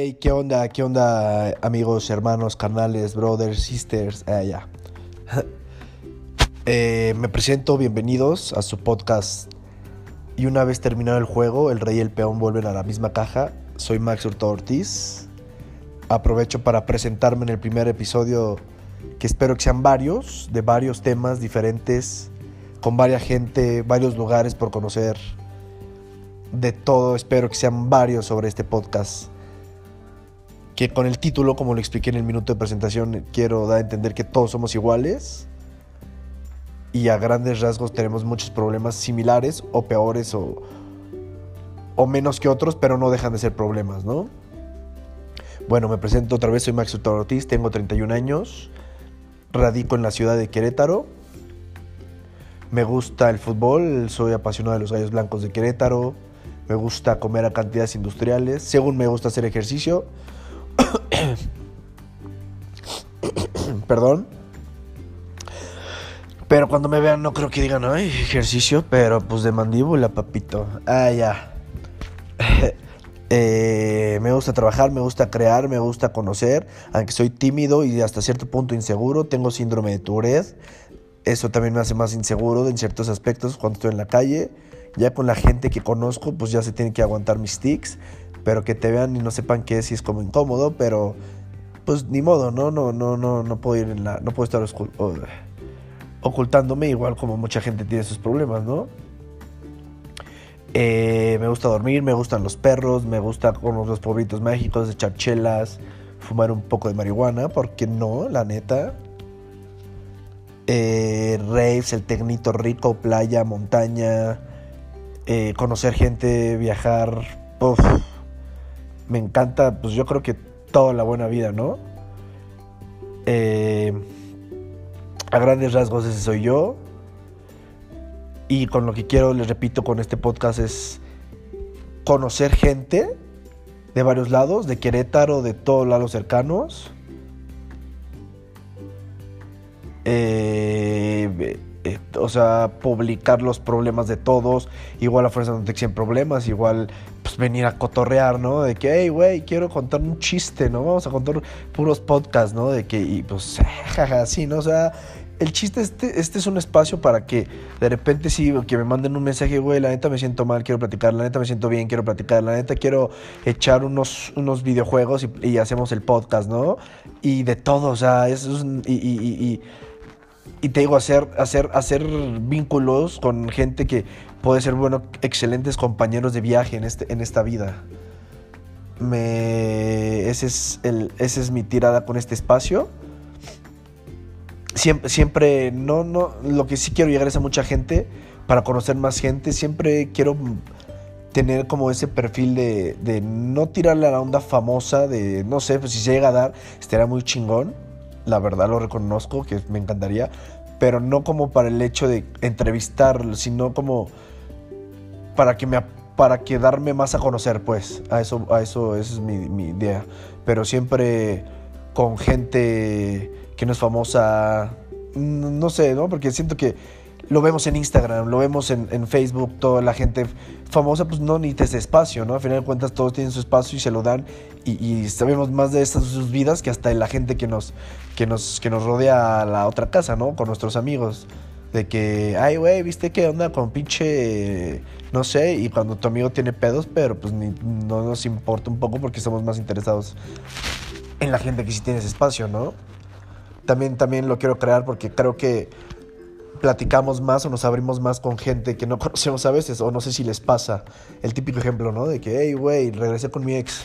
Hey, ¿qué onda? ¿Qué onda, amigos, hermanos, carnales, brothers, sisters? Ah, ya. Eh, me presento, bienvenidos a su podcast. Y una vez terminado el juego, el rey y el peón vuelven a la misma caja. Soy Max Hurtado Ortiz. Aprovecho para presentarme en el primer episodio, que espero que sean varios, de varios temas diferentes, con varias gente, varios lugares por conocer. De todo, espero que sean varios sobre este podcast que con el título, como lo expliqué en el minuto de presentación, quiero dar a entender que todos somos iguales y a grandes rasgos tenemos muchos problemas similares o peores o, o menos que otros, pero no dejan de ser problemas, ¿no? Bueno, me presento otra vez, soy Max Ortiz, tengo 31 años, radico en la ciudad de Querétaro, me gusta el fútbol, soy apasionado de los gallos blancos de Querétaro, me gusta comer a cantidades industriales, según me gusta hacer ejercicio, Perdón. Pero cuando me vean no creo que digan, ay, ejercicio, pero pues de mandíbula, papito. Ah, ya. Eh, me gusta trabajar, me gusta crear, me gusta conocer, aunque soy tímido y hasta cierto punto inseguro, tengo síndrome de Tourette. Eso también me hace más inseguro en ciertos aspectos cuando estoy en la calle. Ya con la gente que conozco, pues ya se tienen que aguantar mis tics, pero que te vean y no sepan qué es y es como incómodo, pero pues ni modo, no, no, no, no, no puedo ir en la, no puedo estar ocultándome igual como mucha gente tiene sus problemas, ¿no? Eh, me gusta dormir, me gustan los perros, me gusta con los pueblitos mágicos, echar chelas, fumar un poco de marihuana, ¿por qué no? La neta. Eh, raves, el tecnito rico, playa, montaña, eh, conocer gente, viajar. Uf, me encanta, pues yo creo que toda la buena vida, ¿no? Eh, a grandes rasgos ese soy yo. Y con lo que quiero, les repito, con este podcast es conocer gente de varios lados, de Querétaro, de todos lados cercanos. Eh, eh, o sea, publicar los problemas de todos, igual a fuerza no te exigen problemas, igual venir a cotorrear, ¿no? De que, hey, güey, quiero contar un chiste, ¿no? Vamos a contar puros podcasts, ¿no? De que, y pues, jaja, sí, ¿no? O sea, el chiste, este, este es un espacio para que de repente sí, que me manden un mensaje, güey, la neta me siento mal, quiero platicar, la neta me siento bien, quiero platicar, la neta quiero echar unos, unos videojuegos y, hacemos el podcast, ¿no? Y de todo, o sea, eso es, y, y y te digo, hacer, hacer, hacer vínculos con gente que puede ser, bueno, excelentes compañeros de viaje en, este, en esta vida. Me, ese, es el, ese es mi tirada con este espacio. Siempre, siempre, no, no, lo que sí quiero llegar es a mucha gente para conocer más gente. Siempre quiero tener como ese perfil de, de no tirarle a la onda famosa, de no sé, pues si se llega a dar, estaría muy chingón la verdad lo reconozco, que me encantaría, pero no como para el hecho de entrevistarlo, sino como para que me para que darme más a conocer, pues, a eso, a eso, esa es mi idea. Pero siempre con gente que no es famosa, no sé, ¿no? Porque siento que lo vemos en Instagram, lo vemos en, Facebook, toda la gente famosa, pues no ni ese espacio, ¿no? Al final de cuentas todos tienen su espacio y se lo dan y, sabemos más de estas sus vidas que hasta la gente que nos, que nos, que nos rodea a la otra casa, ¿no? Con nuestros amigos. De que, ay, güey, ¿viste qué onda con pinche, no sé? Y cuando tu amigo tiene pedos, pero pues ni, no nos importa un poco porque estamos más interesados en la gente que sí tiene ese espacio, ¿no? También, también lo quiero crear porque creo que platicamos más o nos abrimos más con gente que no conocemos a veces, o no sé si les pasa. El típico ejemplo, ¿no? De que, hey, güey, regresé con mi ex.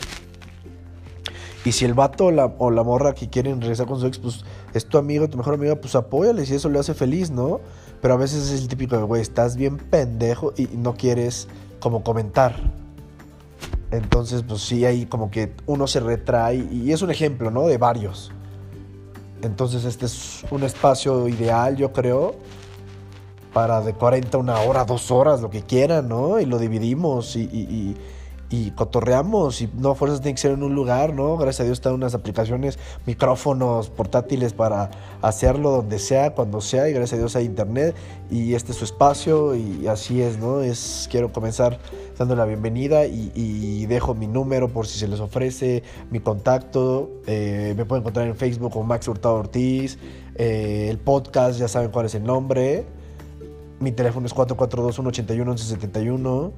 Y si el vato o la, o la morra que quieren regresar con su ex, pues es tu amigo, tu mejor amiga, pues apóyale si eso le hace feliz, ¿no? Pero a veces es el típico de, güey, estás bien pendejo y no quieres como comentar. Entonces, pues sí, ahí como que uno se retrae y es un ejemplo, ¿no? De varios. Entonces este es un espacio ideal, yo creo, para de 40 una hora, dos horas, lo que quieran, ¿no? Y lo dividimos y, y cotorreamos y no fuerzas tiene que ser en un lugar, ¿no? Gracias a Dios están unas aplicaciones, micrófonos portátiles para hacerlo donde sea, cuando sea y gracias a Dios hay internet y este es su espacio y así es, ¿no? Es, quiero comenzar dando la bienvenida y, dejo mi número por si se les ofrece, mi contacto, eh, me pueden encontrar en Facebook con Max Hurtado Ortiz, eh, el podcast ya saben cuál es el nombre, mi teléfono es 442 181 1171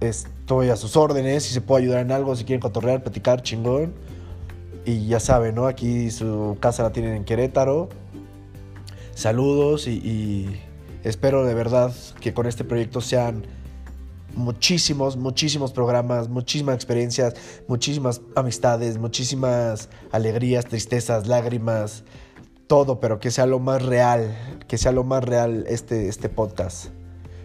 Estoy a sus órdenes, si se puede ayudar en algo, si quieren cotorrear, platicar, chingón. Y ya saben, ¿no? Aquí su casa la tienen en Querétaro. Saludos y, espero de verdad que con este proyecto sean muchísimos, muchísimos programas, muchísimas experiencias, muchísimas amistades, muchísimas alegrías, tristezas, lágrimas, todo, pero que sea lo más real, que sea lo más real este, este podcast.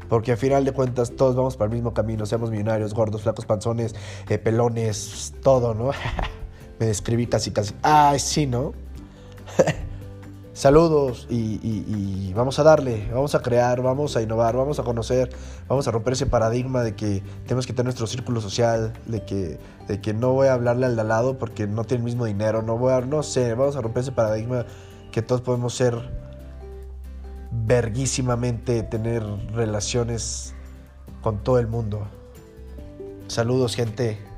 Porque al final de cuentas todos vamos para el mismo camino, seamos millonarios, gordos, flacos, panzones, eh, pelones, todo, ¿no? Me describí casi, casi. Ay, sí, ¿no? Saludos y, vamos a darle, vamos a crear, vamos a innovar, vamos a conocer, vamos a romper ese paradigma de que tenemos que tener nuestro círculo social, de que, de que no voy a hablarle al de al lado porque no tiene el mismo dinero, no voy a, no sé, vamos a romper ese paradigma que todos podemos ser verguísimamente tener relaciones con todo el mundo. Saludos, gente.